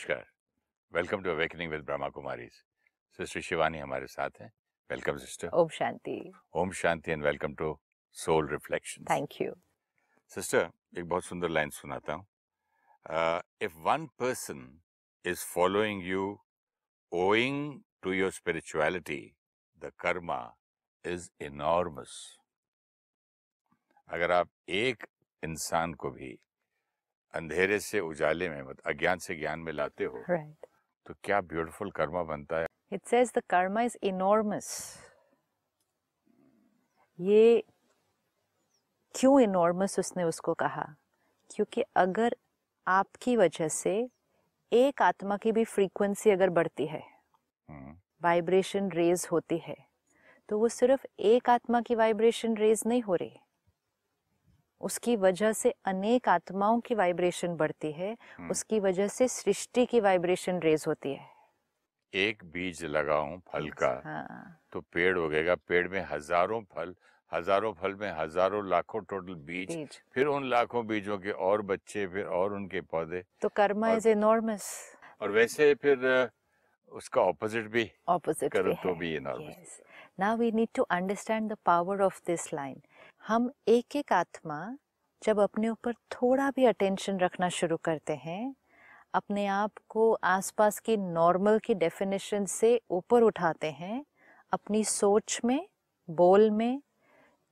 नमस्कार। Welcome to awakening with Brahma Kumari. Sister Shivani हमारे साथ हैं। Welcome sister. ओम शांति। ओम शांति and welcome to soul reflection thank you. Sister एक बहुत सुंदर लाइन सुनाता हूँ। If one person is following you owing to your spirituality the karma is enormous अगर आप एक इंसान को भी अंधेरे से उजाले में मत अज्ञान से ज्ञान में लाते हो राइट तो क्या ब्यूटीफुल कर्मा बनता है? It says the karma is enormous ये क्यों इनॉर्मस उसने उसको कहा? क्योंकि अगर आपकी वजह से एक आत्मा की भी फ्रीक्वेंसी अगर बढ़ती है हम्म, वाइब्रेशन रेज होती है तो वो सिर्फ़ एक आत्मा की वाइब्रेशन रेज नहीं हो रही। उसकी वजह से अनेक आत्माओं की वाइब्रेशन बढ़ती है हम्म। उसकी वजह से सृष्टि की वाइब्रेशन रेज होती है। एक बीज लगाऊँ फल का हाँ। तो पेड़ उगेगा पेड़ में हज़ारों फल हज़ारों फल में हज़ारों लाखों टोटल बीज बीज। फिर उन लाखों बीजों के और बच्चे फिर और उनके पौधे। तो कर्मा इज़ इनॉर्मस और वैसे फिर उसका ऑपोजिट भी ऑपोजिट करो भी तो भी yes now we need to understand the power of this line हम एक एक आत्मा जब अपने ऊपर थोड़ा भी अटेंशन रखना शुरू करते हैं, अपने आप को आसपास की नॉर्मल की डेफिनेशन से ऊपर उठाते हैं, अपनी सोच में, बोल में,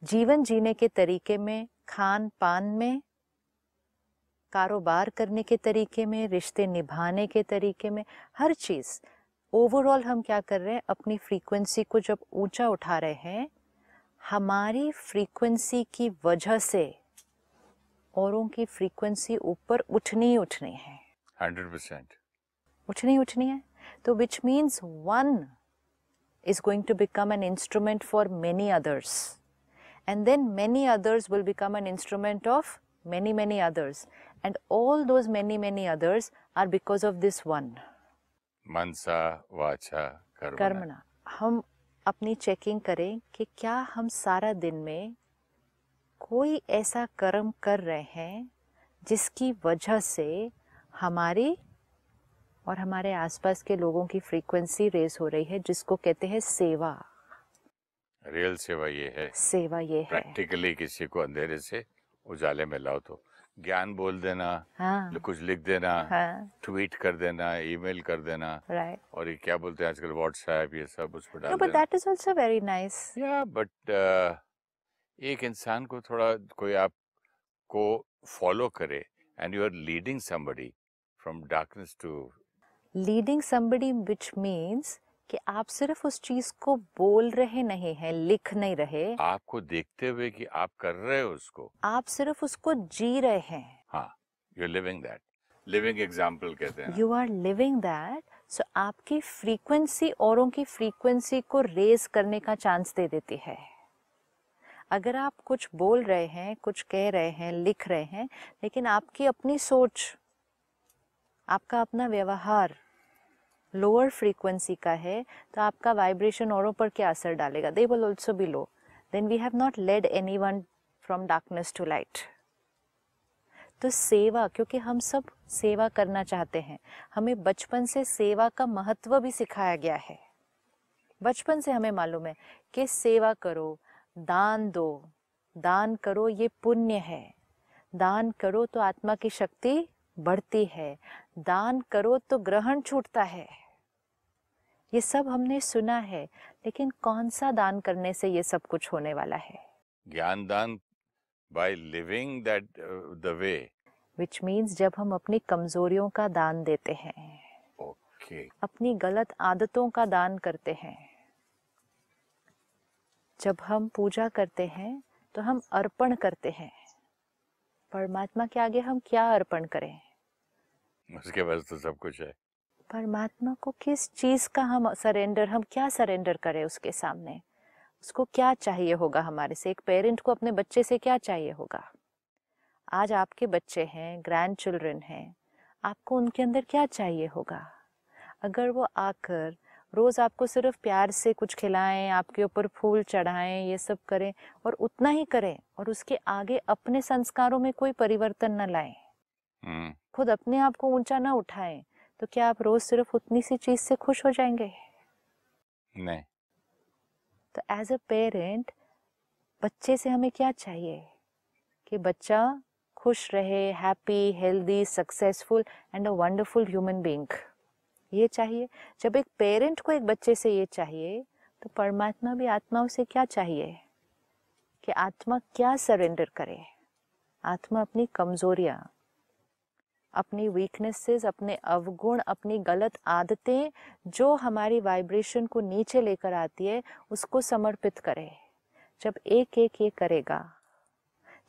जीवन जीने के तरीके में, खान पान में, कारोबार करने के तरीके में, रिश्ते निभाने के तरीके में, हर चीज़। ओवरऑल हम क्या कर रहे हैं, अपनी फ्रीक्वेंसी को जब ऊँचा उठा रहे हैं हमारी फ्रीक्वेंसी की वजह से औरों की फ्रीक्वेंसी ऊपर उठनी उठनी है। 100% उठनी उठनी है। तो which means one is going to become an instrument for many others and then many others will become an instrument of many many others and all those many many others are because of this one मनसा वाचा कर्मणा। हम अपनी checking करें कि क्या हम सारा दिन में कोई ऐसा कर्म कर रहे हैं जिसकी वजह से हमारी और हमारे आसपास के लोगों की फ्रीक्वेंसी रेज हो रही है जिसको कहते हैं सेवा। रियल सेवा ये है। सेवा ये है। प्रैक्टिकली किसी को अंधेरे से उजाले में लाओ तो। ज्ञान बोल देना हाँ। कुछ लिख देना हाँ। ट्वीट कर देना ईमेल कर देना राइट और ये क्या बोलते हैं आजकल व्हाट्सएप ये सब उस पर डाल देना। That is also very nice yeah but एक इंसान को थोड़ा कोई आपको फॉलो करे and you are leading somebody from darkness to leading somebody which means कि आप सिर्फ़ उस चीज़ को बोल रहे नहीं हैं लिख नहीं रहे। आपको देखते हुए कि आप कर रहे हो उसको। आप सिर्फ़ उसको जी रहे हैं। हाँ you are living that living example कहते हैं। You are living that so आपकी फ्रीक्वेंसी औरों की फ्रीक्वेंसी को रेज करने का चांस दे देती है। अगर आप कुछ बोल रहे हैं कुछ कह रहे हैं लिख रहे हैं लेकिन आपकी अपनी सोच आपका अपना व्यवहार लोअर फ्रीक्वेंसी का है तो आपका वाइब्रेशन औरों पर क्या असर डालेगा? They will also be low then we have not led anyone from darkness to light तो सेवा, क्योंकि हम सब सेवा करना चाहते हैं, हमें बचपन से सेवा का महत्व भी सिखाया गया है। बचपन से हमें मालूम है कि सेवा करो, दान दो। दान करो, ये पुण्य है। दान करो तो आत्मा की शक्ति बढ़ती है। दान करो तो ग्रहण छूटता है। ये सब हमने सुना है लेकिन कौन सा दान करने से ये सब कुछ होने वाला है? ज्ञान दान by living that the way which means जब हम अपनी कमजोरियों का दान देते हैं। Okay okay. अपनी गलत आदतों का दान करते हैं। जब हम पूजा करते हैं तो हम अर्पण करते हैं। परमात्मा के आगे हम क्या अर्पण करें? उसके पास तो सब कुछ है। परमात्मा को किस चीज़ का हम सरेंडर, हम क्या सरेंडर करें उसके सामने? उसको क्या चाहिए होगा हमारे से? एक पेरेंट को अपने बच्चे से क्या चाहिए होगा? आज आपके बच्चे हैं ग्रैंड चिल्ड्रन हैं, आपको उनके अंदर क्या चाहिए होगा? अगर वो आकर रोज आपको सिर्फ़ प्यार से कुछ खिलाएँ, आपके ऊपर फूल चढ़ाएँ, ये सब करें और उतना ही करें और उसके आगे अपने संस्कारों में कोई परिवर्तन न लाएँ। खुद अपने आप को ऊँचा ना उठाएँ तो क्या आप रोज सिर्फ़ उतनी सी चीज़ से खुश हो जाएँगे? नहीं। तो एज अ पेरेंट बच्चे से हमें क्या चाहिए? कि बच्चा खुश रहे happy healthy successful and a wonderful human being ये चाहिए। जब एक पेरेंट को एक बच्चे से ये चाहिए तो परमात्मा भी आत्माओं से क्या चाहिए? कि आत्मा क्या सरेंडर करे? आत्मा अपनी कमजोरियाँ अपनी वीकनेसेस अपने अवगुण अपनी गलत आदतें जो हमारी वाइब्रेशन को नीचे लेकर आती है उसको समर्पित करे। जब एक एक ये करेगा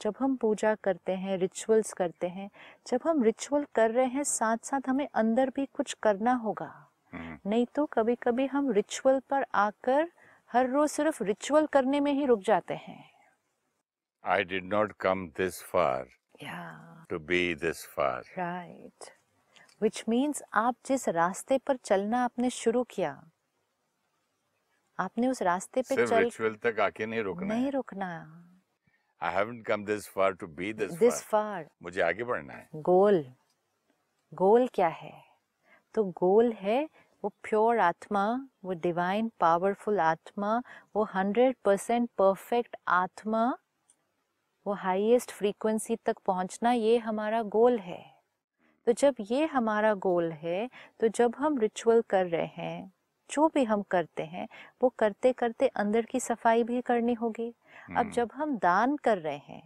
जब हम पूजा करते हैं रिचुअल्स करते हैं जब हम रिचुअल कर रहे हैं साथ साथ हमें अंदर भी कुछ करना होगा। हम्म, नहीं तो कभी कभी हम रिचुअल पर आकर हर रोज सिर्फ़ रिचुअल करने में ही रुक जाते हैं। Did not come this far. या to be this far. Right which means आप जिस रास्ते पर चलना आपने शुरू किया आपने उस रास्ते पे सिर्फ़ चल रिचुअल तक आके नहीं रुकना नहीं है। रुकना। I haven't come this far to be this this far मुझे आगे बढ़ना है। गोल गोल क्या है? तो गोल है वो प्योर आत्मा वो डिवाइन पावरफुल आत्मा वो हंड्रेड परसेंट परफेक्ट आत्मा वो हाईएस्ट फ्रीक्वेंसी तक पहुँचना ये हमारा गोल है। तो जब ये हमारा गोल है तो जब हम रिचुअल कर रहे हैं जो भी हम करते हैं वो करते करते अंदर की सफ़ाई भी करनी होगी। अब हम्म, जब हम दान कर रहे हैं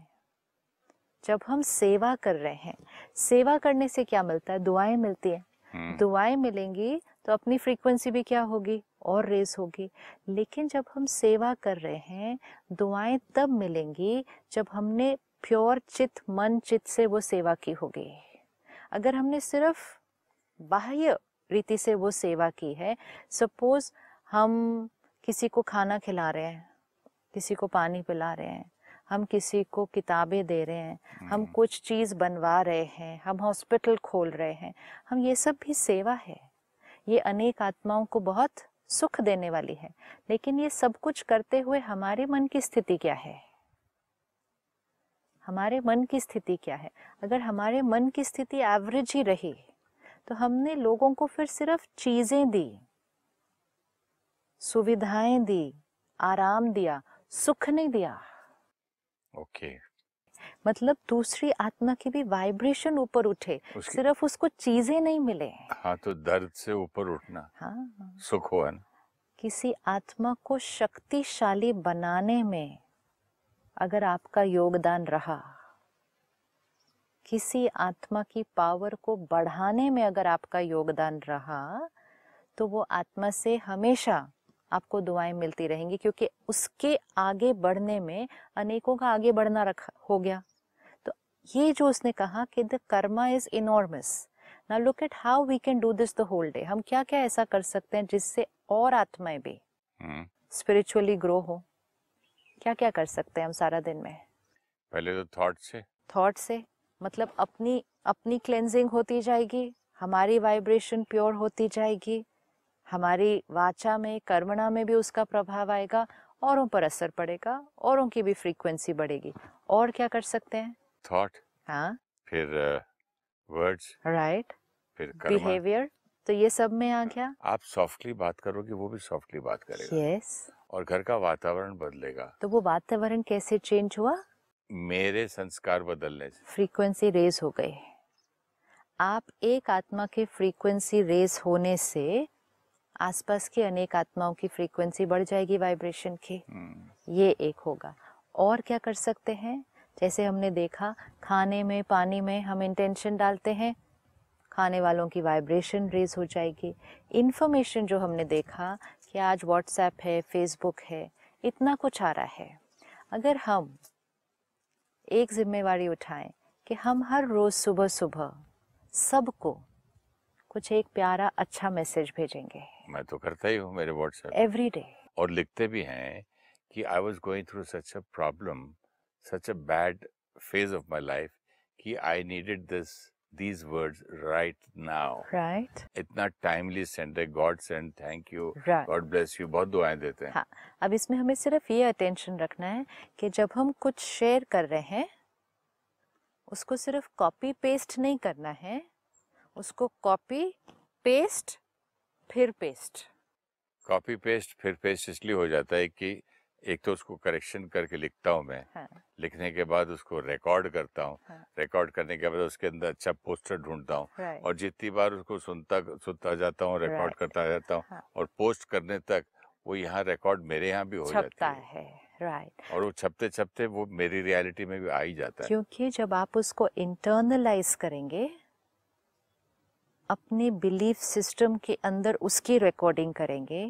जब हम सेवा कर रहे हैं सेवा करने से क्या मिलता है? दुआएँ मिलती हैं। हम्म, दुआएँ मिलेंगी तो अपनी फ्रीक्वेंसी भी क्या होगी? और रेज होगी। लेकिन जब हम सेवा कर रहे हैं दुआएँ तब मिलेंगी जब हमने प्योर चित मन चित से वो सेवा की होगी। अगर हमने सिर्फ़ बाह्य रीति से वो सेवा की है सपोज़ हम किसी को खाना खिला रहे हैं किसी को पानी पिला रहे हैं हम किसी को किताबें दे रहे हैं हम हम्म, कुछ चीज़ बनवा रहे हैं हम हॉस्पिटल खोल रहे हैं हम ये सब भी सेवा है। ये अनेक आत्माओं को बहुत सुख देने वाली है। लेकिन ये सब कुछ करते हुए हमारे मन की स्थिति क्या है? हमारे मन की स्थिति क्या है? अगर हमारे मन की स्थिति एवरेज ही रही तो हमने लोगों को फिर सिर्फ़ चीज़ें दी, सुविधाएँ दी, आराम दिया, सुख नहीं दिया। ओके मतलब दूसरी आत्मा की भी वाइब्रेशन ऊपर उठे सिर्फ़ उसको चीज़ें नहीं मिले हाँ। तो दर्द से ऊपर उठना हाँ। सुख हो ना? किसी आत्मा को शक्तिशाली बनाने में अगर आपका योगदान रहा किसी आत्मा की पावर को बढ़ाने में अगर आपका योगदान रहा तो वो आत्मा से हमेशा आपको दुआएँ मिलती रहेंगी क्योंकि उसके आगे बढ़ने में अनेकों का आगे बढ़ना रखा हो गया। ये जो उसने कहा कि the karma is enormous now look at how we can do this the whole day हम क्या क्या ऐसा कर सकते हैं जिससे और आत्माएँ भी हम्म, स्पिरिचुअली ग्रो हो? क्या क्या कर सकते हैं हम सारा दिन में? पहले तो थॉट से। थॉट से? मतलब अपनी अपनी क्लेंजिंग होती जाएगी हमारी वाइब्रेशन प्योर होती जाएगी हमारी वाचा में कर्मणा में भी उसका प्रभाव आएगा औरों पर असर पड़ेगा औरों की भी फ्रीक्वेंसी बढ़ेगी। और क्या कर सकते हैं? थॉट हाँ। फिर वर्ड्स राइट। फिर बिहेवियर तो ये सब में आ गया? आप सॉफ्टली बात करोगे वो भी सॉफ्टली बात करेगा। यस। और घर का वातावरण बदलेगा। तो वो वातावरण कैसे चेंज हुआ? मेरे संस्कार बदलने से। फ्रीक्वेंसी रेज हो गई। आप एक आत्मा के फ्रीक्वेंसी रेज होने से आसपास की अनेक आत्माओं की फ्रीक्वेंसी बढ़ जाएगी वाइब्रेशन की। हम्म, ये एक होगा। और क्या कर सकते हैं? जैसे हमने देखा खाने में पानी में हम इंटेंशन डालते हैं खाने वालों की वाइब्रेशन रेज हो जाएगी। इन्फॉर्मेशन जो हमने देखा कि आज व्हाट्सएप है फेसबुक है इतना कुछ आ रहा है। अगर हम एक जिम्मेवारी उठाएँ कि हम हर रोज सुबह सुबह सबको कुछ एक प्यारा अच्छा मैसेज भेजेंगे। मैं तो करता ही हूँ मेरे व्हाट्सएप एवरी डे और लिखते भी हैं कि I was going through such a problem such a bad phase of my life कि I needed this these words right now right इतना टाइमली सेंड है God send thank you right God bless you बहुत दुआएँ देते हैं। हाँ अब इसमें हमें सिर्फ़ ये अटेंशन रखना है कि जब हम कुछ शेयर कर रहे हैं उसको सिर्फ़ कॉपी पेस्ट नहीं करना है उसको कॉपी पेस्ट फिर पेस्ट कॉपी पेस्ट फिर पेस्ट इसलिए हो जाता है कि एक तो उसको करेक्शन करके लिखता हूँ मैं हाँ, लिखने के बाद उसको रिकॉर्ड करता हूँ हाँ। रिकॉर्ड करने के बाद उसके अंदर अच्छा पोस्टर ढूंढता हूँ और जितनी बार उसको सुनता सुनता जाता हूँ रिकॉर्ड Right. करता जाता हूँ हाँ। और पोस्ट करने तक वो यहाँ रिकॉर्ड मेरे यहाँ भी हो जाती है है राइट और वो छपते छपते वो मेरी रियलिटी में भी आ ही जाता है क्योंकि जब आप उसको इंटरनलाइज करेंगे अपने बिलीफ सिस्टम के अंदर उसकी रिकॉर्डिंग करेंगे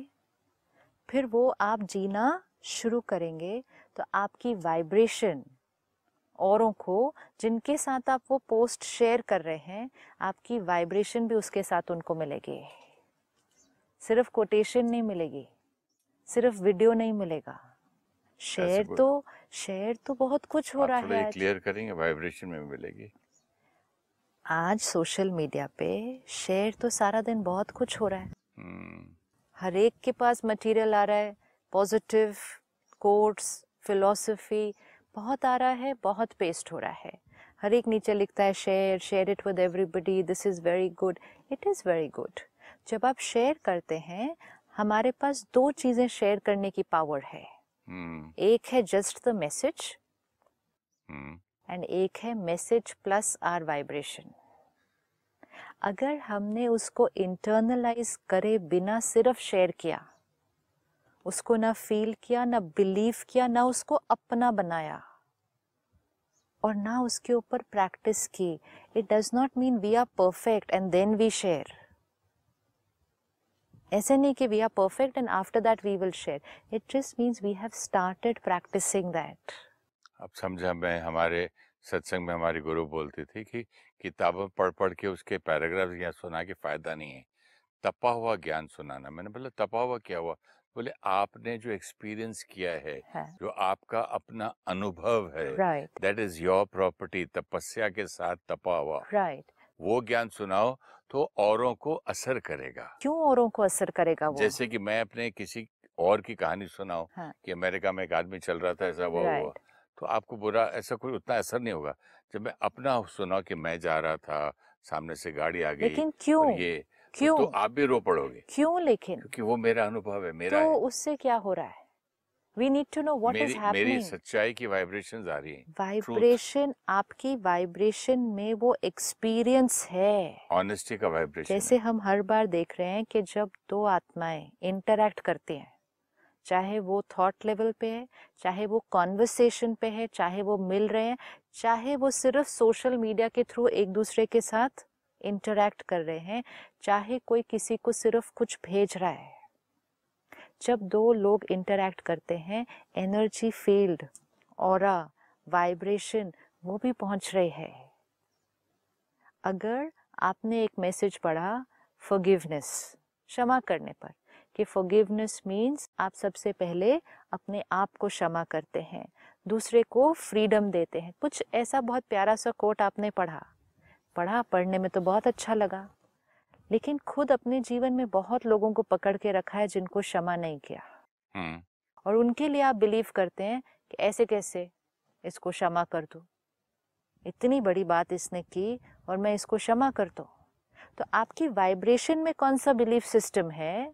फिर वो आप जीना शुरू करेंगे तो आपकी वाइब्रेशन औरों को जिनके साथ आप वो पोस्ट शेयर कर रहे हैं आपकी वाइब्रेशन भी उसके साथ उनको मिलेगी। सिर्फ़ कोटेशन नहीं मिलेगी सिर्फ़ वीडियो नहीं मिलेगा। शेयर तो शेयर तो बहुत कुछ हो रहा है क्लियर करेंगे वाइब्रेशन में मिलेगी? आज सोशल मीडिया पे शेयर तो सारा दिन बहुत कुछ हो रहा है। हम्म, हर एक के पास मटेरियल आ रहा है पॉजिटिव कोट्स फिलॉसफी बहुत आ रहा है बहुत पेस्ट हो रहा है। हर एक नीचे लिखता है share share it with everybody this is very good it is very good जब आप शेयर करते हैं हमारे पास दो चीज़ें शेयर करने की पावर है। हम्म, एक है जस्ट द मैसेज एंड एक है मैसेज प्लस आर वाइब्रेशन अगर हमने उसको इंटरनलाइज करे बिना सिर्फ़ शेयर किया उसको ना फील किया, ना बिलीव किया, ना उसको अपना बनाया और ना उसके ऊपर प्रैक्टिस की। It does not mean we are perfect and then we share ऐसे नहीं कि we are perfect and after that we will share it just means we have started practising that अब समझा मैं हमारे सत्संग में हमारी गुरु बोलती थी कि किताबें पढ़ पढ़ के उसके पैराग्राफ यहाँ सुना के फ़ायदा नहीं है। तपा हुआ ज्ञान सुनाना। मैंने बोला, तपा हुआ क्या हुआ? बोले आपने जो एक्सपीरियंस किया है है। जो आपका अपना अनुभव है दैट इज़ योर प्रॉपर्टी तपस्या के साथ तपा हुआ। राइट। वो ज्ञान सुनाओ तो औरों को असर करेगा। क्यों औरों को असर करेगा वो? जैसे कि मैं अपने किसी और की कहानी सुनाऊं हाँ। कि अमेरिका में एक आदमी चल रहा था ऐसा हुआ हुआ तो आपको बुरा ऐसा कोई उतना असर नहीं होगा। जब मैं अपना सुना कि मैं जा रहा था सामने से गाड़ी आ गई लेकिन क्यों? ये क्यों तो आप भी रो पड़ोगे। क्यों लेकिन? क्योंकि वो मेरा अनुभव है मेरा तो है। उससे क्या हो रहा है? We need to know what is मेरी मेरी सच्चाई की वाइब्रेशंस आ रही हैं। वाइब्रेशन आपकी वाइब्रेशन में वो एक्सपीरियंस है। ऑनेस्टी का वाइब्रेशन जैसे हम हर बार देख रहे हैं कि जब दो आत्माएँ इंटरैक्ट करती हैं चाहे वो थॉट लेवल पे है चाहे वो कॉन्वर्सेशन पे है चाहे वो मिल रहे हैं चाहे वो सिर्फ़ सोशल मीडिया के थ्रू एक दूसरे के साथ इंटरैक्ट कर रहे हैं, चाहे कोई किसी को सिर्फ़ कुछ भेज रहा है। जब दो लोग इंटरैक्ट करते हैं एनर्जी फ़ील्ड और वाइब्रेशन वो भी पहुँच रही है। अगर आपने एक मैसेज पढ़ा फॉरगिवनेस क्षमा करने पर, कि फॉरगिवनेस मीन्स आप सबसे पहले अपने आप को क्षमा करते हैं, दूसरे को फ्रीडम देते हैं। कुछ ऐसा बहुत प्यारा सा कोट आपने पढ़ा। पढ़ा पढ़ने में तो बहुत अच्छा लगा। लेकिन खुद अपने जीवन में बहुत लोगों को पकड़ के रखा है जिनको क्षमा नहीं किया। हम्म। और उनके लिए आप बिलीव करते हैं कि ऐसे कैसे इसको क्षमा कर दो। इतनी बड़ी बात इसने की और मैं इसको क्षमा कर दूँ। तो आपकी वाइब्रेशन में कौन सा बिलीफ सिस्टम है?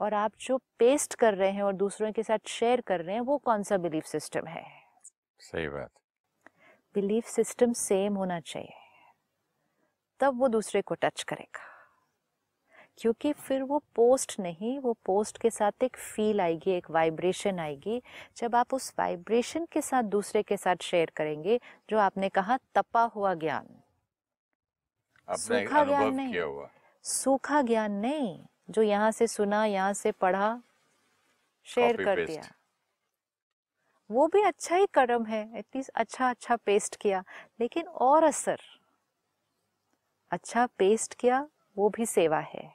और आप जो पेस्ट कर रहे हैं और दूसरों के साथ शेयर कर रहे हैं वो कौन सा बिलीफ सिस्टम है? सही बात। बिलीफ सिस्टम सेम होना चाहिए। तब वो दूसरे को टच करेगा। क्योंकि फिर वो पोस्ट नहीं वो पोस्ट के साथ एक फील आएगी एक वाइब्रेशन आएगी। जब आप उस वाइब्रेशन के साथ दूसरे के साथ शेयर करेंगे जो आपने कहा तपा हुआ ज्ञान। सूखा ज्ञान नहीं। सूखा ज्ञान नहीं जो यहाँ से सुना यहाँ से पढ़ा शेयर कर paste. दिया। वो भी अच्छा ही कर्म है एटलीस्ट अच्छा अच्छा पेस्ट किया। लेकिन और असर अच्छा पेस्ट किया, वो भी सेवा है।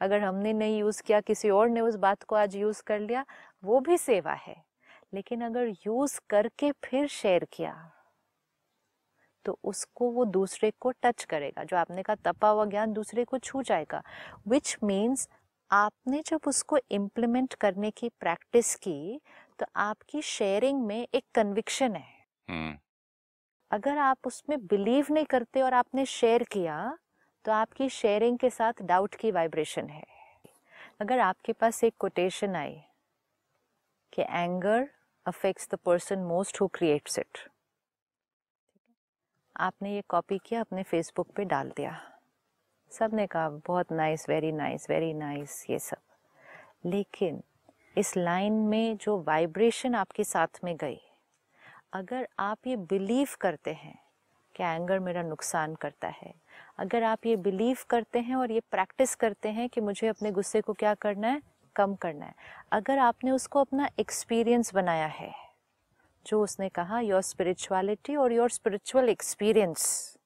अगर हमने नहीं यूज़ किया, किसी और ने उस बात को आज यूज़ कर लिया, वो भी सेवा है। लेकिन अगर यूज़ करके फिर शेयर किया तो उसको वो दूसरे को टच करेगा। जो आपने कहा तपा हुआ ज्ञान दूसरे को छू जाएगा विच मीन्स आपने जब उसको इम्प्लीमेंट करने की प्रैक्टिस की तो आपकी शेयरिंग में एक कन्विक्शन है। हम्म। अगर आप उसमें बिलीव नहीं करते और आपने शेयर किया तो आपकी शेयरिंग के साथ डाउट की वाइब्रेशन है। अगर आपके पास एक कोटेशन आए कि anger affects the person most who creates it आपने ये कॉपी किया, अपने फेसबुक पे डाल दिया। सबने कहा, बहुत nice very nice very nice ये सब। लेकिन इस लाइन में जो वाइब्रेशन आपके साथ में गई अगर आप ये बिलीव करते हैं कि एंगर मेरा नुकसान करता है, अगर आप ये बिलीव करते हैं और ये प्रैक्टिस करते हैं कि मुझे अपने गुस्से को क्या करना है? कम करना है। अगर आपने उसको अपना एक्सपीरियंस बनाया है, जो उसने कहा योर स्पिरिचुअलिटी और योर स्पिरिचुअल एक्सपीरियंस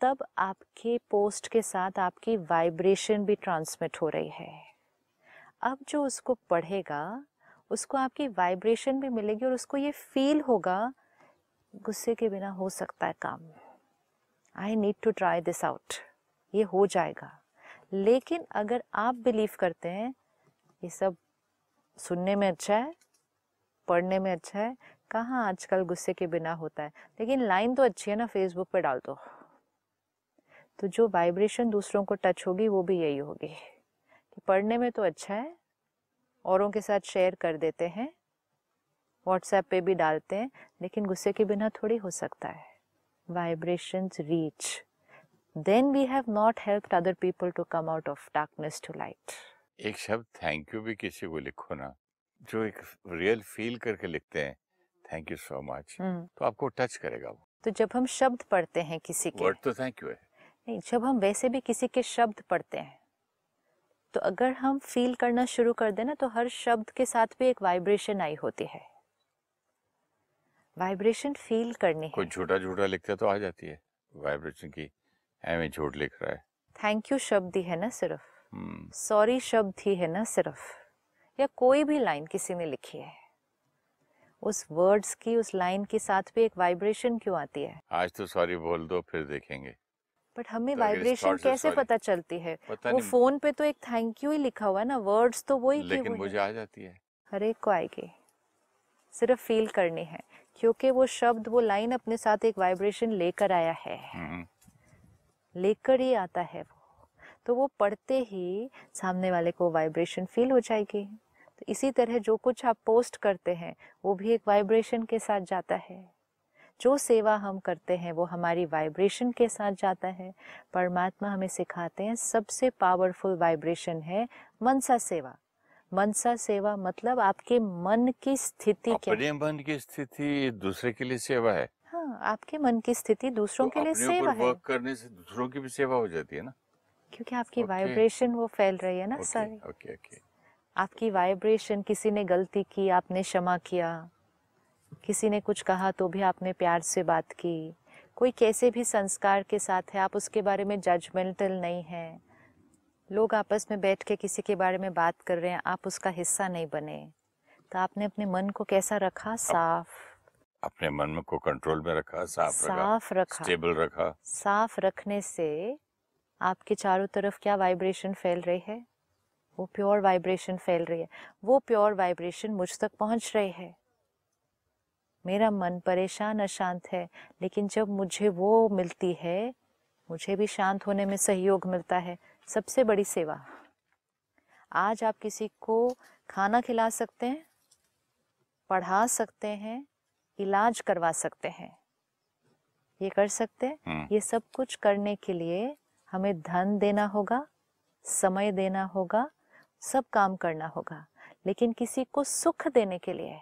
तब आपके पोस्ट के साथ आपकी वाइब्रेशन भी ट्रांसमिट हो रही है। अब जो उसको पढ़ेगा उसको आपकी वाइब्रेशन भी मिलेगी और उसको ये फील होगा, गुस्से के बिना हो सकता है काम। I need to try this out ये हो जाएगा। लेकिन अगर आप बिलीव करते हैं, ये सब सुनने में अच्छा है, पढ़ने में अच्छा है, कहाँ आजकल गुस्से के बिना होता है? लेकिन लाइन तो अच्छी है ना फेसबुक पे डाल दो। तो जो वाइब्रेशन दूसरों को टच होगी, वो भी यही होगी। कि पढ़ने में तो अच्छा है औरों के साथ शेयर कर देते हैं। व्हाट्सएप पे भी डालते हैं लेकिन गुस्से के बिना थोड़ी हो सकता है। Vibrations reach then we have not helped other people to come out of darkness to light एक शब्द थैंक यू भी किसी को लिखो ना जो एक रियल फील करके लिखते हैं थैंक यू सो मच तो आपको टच करेगा वो। तो जब हम शब्द पढ़ते हैं किसी के वर्ड तो थैंक यू है। नहीं जब हम वैसे भी किसी के शब्द पढ़ते हैं तो अगर हम फील करना शुरू कर देना तो हर शब्द के साथ भी एक वाइब्रेशन आई होती है। वाइब्रेशन फील करनी कोई झूठा झूठा लिखते तो आ जाती है वाइब्रेशन की एਵੇਂ झूठ लिख रहा है। थैंक यू शब्द ही है ना सिर्फ़। हम्म, सॉरी शब्द ही है ना सिर्फ़। या कोई भी लाइन किसी ने लिखी है। उस वर्ड्स की उस लाइन के साथ भी एक वाइब्रेशन क्यों आती है? आज तो सॉरी बोल दो फिर देखेंगे। बट हमें तो वाइब्रेशन thought कैसे पता चलती है? पता वो फ़ोन पे तो एक थैंक यू ही लिखा हुआ है ना वर्ड्स तो वही लेकिन मुझे आ जाती है। हर एक को आएगी। सिर्फ़ फील करनी है क्योंकि वो शब्द वो लाइन अपने साथ एक वाइब्रेशन लेकर आया है। हम्म, लेकर ही आता है वो। तो वो पढ़ते ही सामने वाले को वाइब्रेशन फील हो जाएगी। तो इसी तरह जो कुछ आप पोस्ट करते हैं वो भी एक वाइब्रेशन के साथ जाता है। जो सेवा हम करते हैं वो हमारी वाइब्रेशन के साथ जाता है। परमात्मा हमें सिखाते हैं सबसे पावरफुल वाइब्रेशन है मनसा सेवा। मनसा सेवा मतलब आपके मन की स्थिति क्या अपने मन की स्थिति दूसरे के लिए सेवा है। हाँ आपके मन की स्थिति दूसरों तो के लिए सेवा है। वर्क करने से दूसरों की भी सेवा हो जाती है ना? क्योंकि आपकी। वाइब्रेशन वो फैल रही है ना सारी। ओके ओके आपकी वाइब्रेशन किसी ने गलती की आपने क्षमा किया किसी ने कुछ कहा तो भी आपने प्यार से बात की। कोई कैसे भी संस्कार के साथ है आप उसके बारे में जजमेंटल नहीं है। लोग आपस में बैठ के किसी के बारे में बात कर रहे हैं आप उसका हिस्सा नहीं बने। तो आपने अपने मन को कैसा रखा? साफ़। अपने मन में को कंट्रोल में रखा साफ़ रखा साफ़ रखा। स्टेबल रखा। साफ़ रखने से आपके चारों तरफ़ क्या वाइब्रेशन फैल रही है? वो प्योर वाइब्रेशन फैल रही है। वो प्योर वाइब्रेशन मुझ तक पहुँच रही है। मेरा मन परेशान अशांत है लेकिन जब मुझे वो मिलती है मुझे भी शांत होने में सहयोग मिलता है। सबसे बड़ी सेवा। आज आप किसी को खाना खिला सकते हैं पढ़ा सकते हैं इलाज करवा सकते हैं। ये कर सकते हैं। हम्म, ये सब कुछ करने के लिए हमें धन देना होगा समय देना होगा सब काम करना होगा लेकिन किसी को सुख देने के लिए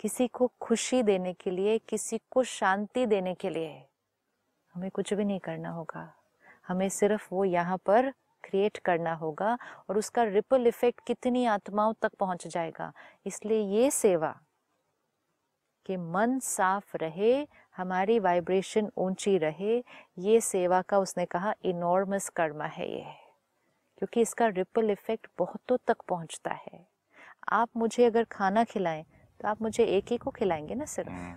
किसी को खुशी देने के लिए, किसी को शांति देने के लिए। हमें कुछ भी नहीं करना होगा। हमें सिर्फ़ वो यहाँ पर क्रिएट करना होगा और उसका रिपल इफ़ेक्ट कितनी आत्माओं तक पहुँच जाएगा। इसलिए ये सेवा कि मन साफ़ रहे, हमारी वाइब्रेशन ऊँची रहे, ये सेवा का उसने कहा इनॉर्मस कर्मा है ये। क्योंकि इसका रिपल इफ़ेक्ट बहुतों तक पहुँचता है। आप मुझे अगर खाना खिलाएँ तो आप मुझे एक ही को खिलाएँगे ना सिर्फ़। हम्म,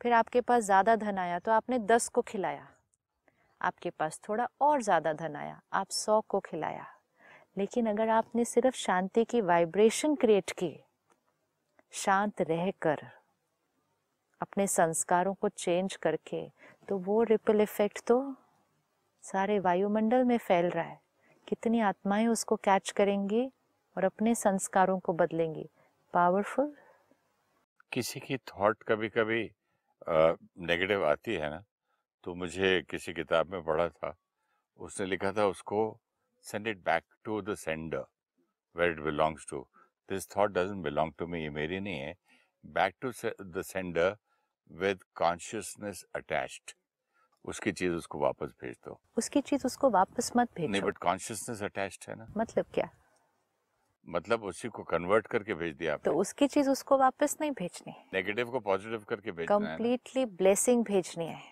फिर आपके पास ज़्यादा धन आया तो आपने दस को खिलाया। आपके पास थोड़ा और ज़्यादा धन आया आप सौ को खिलाया। लेकिन अगर आपने सिर्फ़ शांति की वाइब्रेशन क्रिएट की शांत रहकर अपने संस्कारों को चेंज करके तो वो रिपल इफ़ेक्ट तो सारे वायुमंडल में फैल रहा है। कितनी आत्माएँ उसको कैच करेंगी और अपने संस्कारों को बदलेंगी। पावरफुल किसी की थॉट कभी कभी नेगेटिव आती है ना तो मुझे किसी किताब में पढ़ा था उसने लिखा था उसको send it back to the sender where it belongs to this thought doesn't belong to me ये मेरी नहीं है। Back to the sender with consciousness attached उसकी चीज़ उसको वापस भेज दो। उसकी चीज़ उसको वापस मत भेजो। नहीं बट कॉन्शियसनेस अटैच्ड है ना। मतलब क्या? मतलब उसी को कन्वर्ट करके भेज दिया तो उसकी चीज़ उसको वापस नहीं भेजनी। नेगेटिव को पॉजिटिव करके भेजना कंप्लीटली ब्लेसिंग भेजनी है।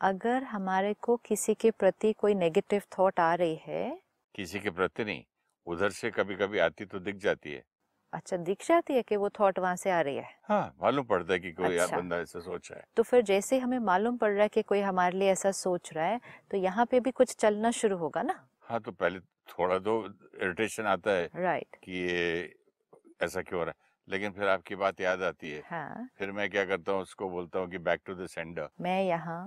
अगर हमारे को किसी के प्रति कोई नेगेटिव थॉट आ रही है। किसी के प्रति नहीं उधर से कभी कभी आती तो दिख जाती है। अच्छा दिख जाती है कि वो थॉट वहाँ से आ रही है? हाँ मालूम पड़ता है कि कोई अच्छा। बंदा ऐसा सोच रहा है। तो फिर जैसे हमें मालूम पड़ रहा है कि कोई हमारे लिए ऐसा सोच रहा है तो यहाँ पे भी कुछ चलना शुरू होगा ना? हाँ तो पहले थोड़ा तो इरिटेशन आता है राइट right. कि ये ऐसा क्यों हो रहा है। लेकिन फिर आपकी बात याद आती है। हाँ। फिर मैं क्या करता हूँ उसको बोलता हूँ कि बैक टू द सेंडर मैं यहाँ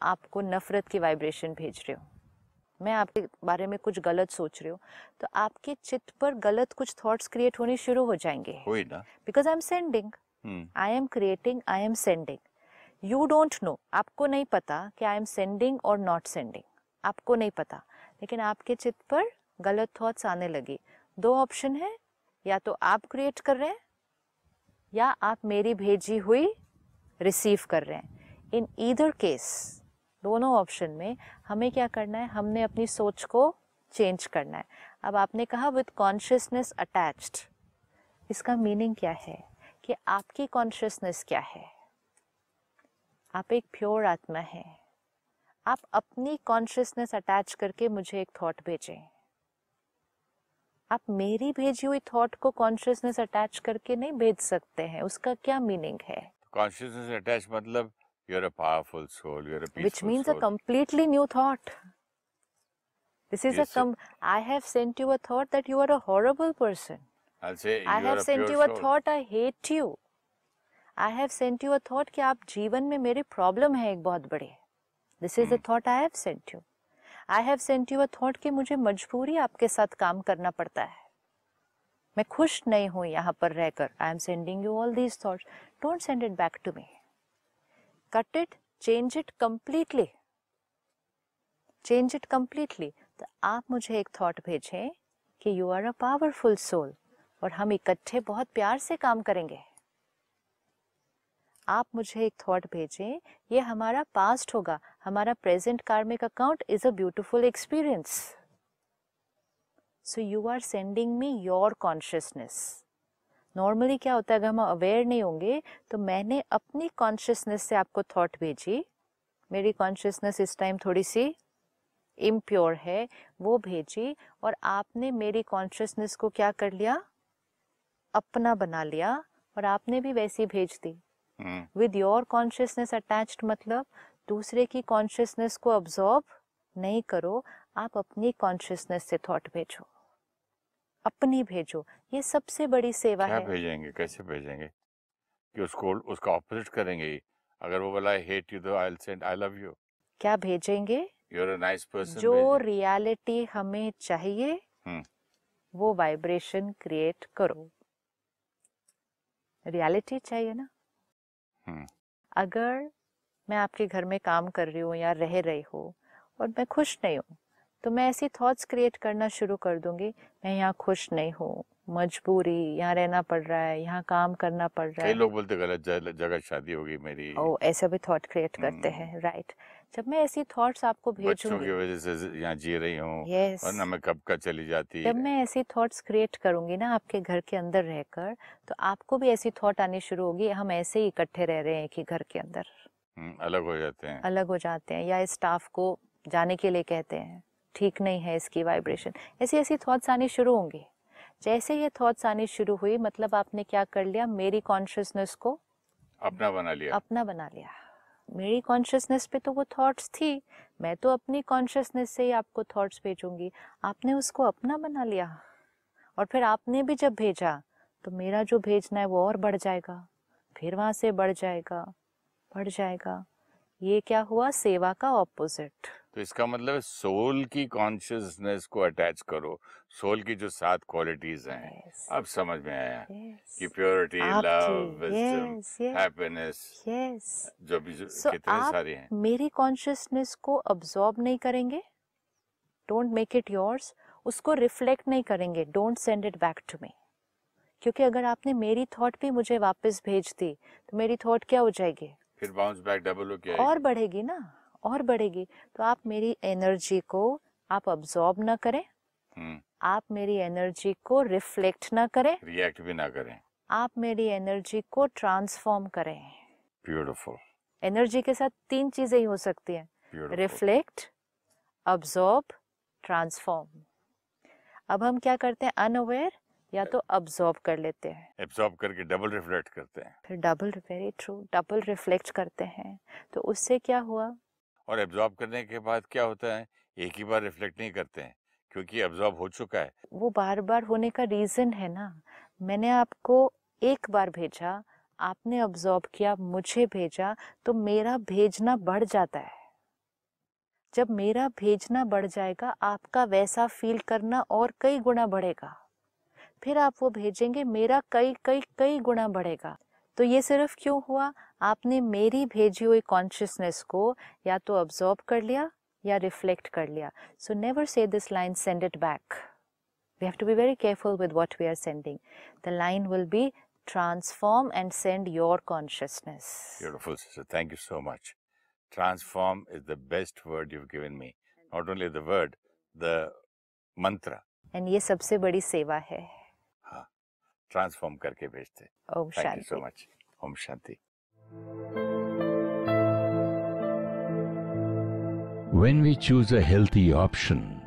आपको नफरत की वाइब्रेशन भेज रही हूँ। मैं आपके बारे में कुछ गलत सोच रही हूँ तो आपके चित्त पर गलत कुछ थॉट्स क्रिएट होने शुरू हो जाएँगे। Because I am sending I am creating I am sending you don't know आपको नहीं पता कि आई एम सेंडिंग और नॉट सेंडिंग आपको नहीं पता। लेकिन आपके चित्त पर गलत थॉट्स आने लगे। दो ऑप्शन है, या तो आप क्रिएट कर रहे हैं, या आप मेरी भेजी हुई रिसीव कर रहे हैं। इन ईदर केस दोनों ऑप्शन में हमें क्या करना है? हमने अपनी सोच को चेंज करना है। अब आपने कहा विद कॉन्शियसनेस अटैच्ड इसका मीनिंग क्या है? कि आपकी कॉन्शियसनेस क्या है? आप एक प्योर आत्मा है। आप अपनी कॉन्शियसनेस अटैच करके मुझे एक थॉट भेजें। आप मेरी भेजी हुई थॉट को कॉन्शियसनेस अटैच करके नहीं भेज सकते हैं उसका क्या मीनिंग है? कॉन्शियसनेस अटैच मतलब you a powerful soul you are a a completely new thought this is a I have sent you a thought that you are a horrible person I say I have sent you a thought I hate you I have sent you a thought कि आप जीवन में मेरे problem है एक बहुत बड़े। This is a thought I have sent you I have sent you a thought कि मुझे मजबूरी आपके साथ काम करना पड़ता है। मैं खुश नहीं हूँ यहाँ पर रहकर। I am sending you all these thoughts don't send it back to me cut it change it completely change it completely तो आप मुझे एक थॉट भेजें कि you are a powerful soul और हम इकट्ठे बहुत प्यार से काम करेंगे। आप मुझे एक थॉट भेजें, ये हमारा पास्ट होगा, हमारा present karmic account is a beautiful experience so you are sending me your consciousness normally क्या होता है, अगर हम अवेयर नहीं होंगे तो मैंने अपनी कॉन्शियसनेस से आपको थॉट भेजी। मेरी कॉन्शियसनेस इस टाइम थोड़ी सी इम्प्योर है, वो भेजी और आपने मेरी कॉन्शियसनेस को क्या कर लिया? अपना बना लिया और आपने भी वैसी भेज दी। विद योर कॉन्शियसनेस अटैच्ड मतलब दूसरे की कॉन्शियसनेस को अब्जॉर्ब नहीं करो आप अपनी कॉन्शियसनेस से थॉट भेजो। अपनी भेजो। ये सबसे बड़ी सेवा क्या है। भेजेंगे? कैसे भेजेंगे? कि उसको उसका ऑपोजिट करेंगे अगर वो बोला आई हेट यू तो I send I love you क्या भेजेंगे? You are a nice person जो रियलिटी हमें चाहिए हम्म। वो वाइब्रेशन क्रिएट करो। रियलिटी चाहिए ना। अगर मैं आपके घर में काम कर रही हूँ या रह रही हूँ और मैं खुश नहीं हूँ तो मैं ऐसी थॉट्स क्रिएट करना शुरू कर दूँगी, मैं यहाँ खुश नहीं हूँ। मजबूरी यहाँ रहना पड़ रहा है यहाँ काम करना पड़ रहा है। लोग बोलते गलत जगह शादी होगी मेरी। ओ ऐसा भी थॉट क्रिएट करते हम्म। हैं राइट जब मैं ऐसी थॉट्स आपको भेजूँगी की वजह से यहाँ जी रही हूँ yes. और ना मैं कब का चली जाती? जब मैं ऐसी थॉट्स क्रिएट करूँगी ना आपके घर के अंदर रहकर तो आपको भी ऐसी थॉट आनी शुरू होगी हम ऐसे ही इकट्ठे रह रहे हैं कि घर के अंदर। हम्म, अलग हो जाते हैं। अलग हो जाते हैं या स्टाफ को जाने के लिए कहते हैं ठीक नहीं है इसकी वाइब्रेशन ऐसी ऐसी थॉट्स आनी शुरू होंगी। जैसे ये थॉट्स आनी शुरू हुई मतलब आपने क्या कर लिया? मेरी कॉन्शियसनेस को अपना बना लिया। अपना बना लिया। मेरी कॉन्शियसनेस पे तो वो थॉट्स थी। मैं तो अपनी कॉन्शियसनेस से ही आपको थॉट्स भेजूँगी। आपने उसको अपना बना लिया। और फिर आपने भी जब भेजा तो मेरा जो भेजना है वो और बढ़ जाएगा। फिर वहाँ से बढ़ जाएगा बढ़ जाएगा। ये क्या हुआ? सेवा का ऑपोजिट तो इसका मतलब है सोल की कॉन्शियसनेस को अटैच करो। सोल की जो सात क्वालिटीज हैं yes, अब समझ में आया yes, कि प्योरिटी लव विजडम हैप्पीनेस जो भी जो So कितने आप सारे हैं। मेरी कॉन्शियसनेस को अब्जॉर्ब नहीं करेंगे डोंट मेक इट योर्स उसको रिफ्लेक्ट नहीं करेंगे don't send it back to me क्योंकि अगर आपने मेरी थॉट भी मुझे वापस भेज दी तो मेरी थॉट क्या हो जाएगी? फिर बाउंस बैक डबल हो गया और बढ़ेगी ना। और बढ़ेगी तो आप मेरी एनर्जी को आप अब्जॉर्ब ना करें। आप मेरी एनर्जी को रिफ्लेक्ट ना करें। रिएक्ट भी ना करें। आप मेरी एनर्जी को ट्रांसफॉर्म करें। ब्यूटीफुल एनर्जी के साथ तीन चीज़ें ही हो सकती हैं। रिफ्लेक्ट अब्जॉर्ब ट्रांसफॉर्म अब हम क्या करते हैं? अनअवेयर या तो अब्जॉर्ब कर लेते हैं। एब्जॉर्ब करके डबल रिफ्लेक्ट करते हैं। फिर double very true double reflect करते हैं। तो उससे क्या हुआ? और एब्जॉर्ब करने के बाद क्या होता है? एक ही बार रिफ्लेक्ट नहीं करते हैं, क्योंकि एब्जॉर्ब हो चुका है। वो बार बार होने का रीजन है ना। मैंने आपको एक बार भेजा, आपने अब्जॉर्ब किया, मुझे भेजा तो मेरा भेजना बढ़ जाता है। जब मेरा भेजना बढ़ जाएगा, आपका वैसा फील करना और कई गुना बढ़ेगा। फिर आप वो भेजेंगे, मेरा कई कई कई गुना बढ़ेगा। तो ये सिर्फ़ क्यों हुआ? आपने मेरी भेजी हुई कॉन्शियसनेस को या तो ऑब्जॉर्ब कर लिया या रिफ्लेक्ट कर लिया। So never say this line send it back we have to be very careful with what we are sending the line will be transform and send your consciousness beautiful thank you so much transform is the best word you given me not only the word the mantra and ये सबसे बड़ी सेवा है। Transform करके भेजते. ओम Thank you so Shanti much. Om Shanti. When we choose a healthy option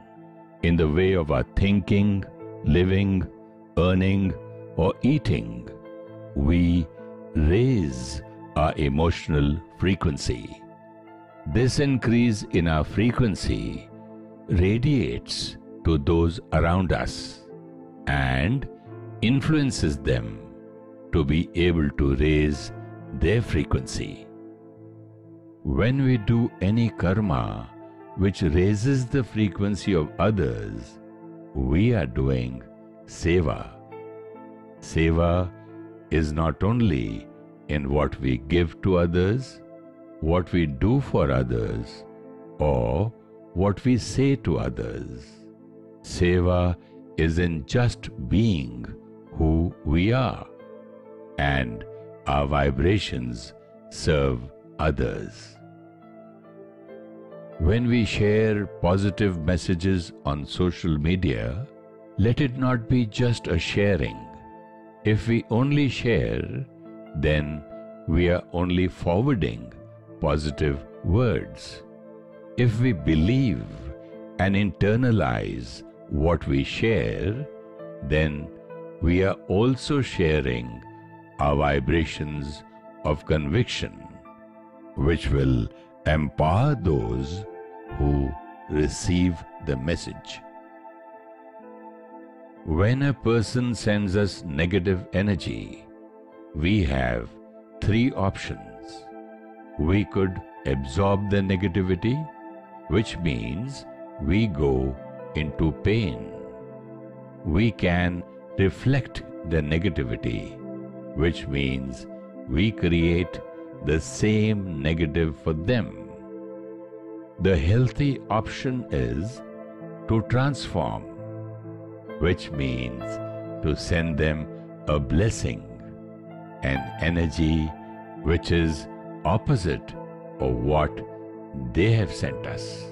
in the way of our thinking, living, earning, or eating, we raise our emotional frequency. This increase in our frequency radiates to those around us and influences them to be able to raise their frequency. When we do any karma which raises the frequency of others, we are doing seva. Seva is not only in what we give to others, what we do for others, or what we say to others. Seva is in just being who we are, and our vibrations serve others. When we share positive messages on social media, let it not be just a sharing. If we only share, then we are only forwarding positive words. If we believe and internalize what we share, then we are also sharing our vibrations of conviction, which will empower those who receive the message. When a person sends us negative energy, we have three options. We could absorb the negativity, which means we go into pain. We can reflect the negativity, which means we create the same negative for them. The healthy option is to transform, which means to send them a blessing, an energy which is opposite of what they have sent us.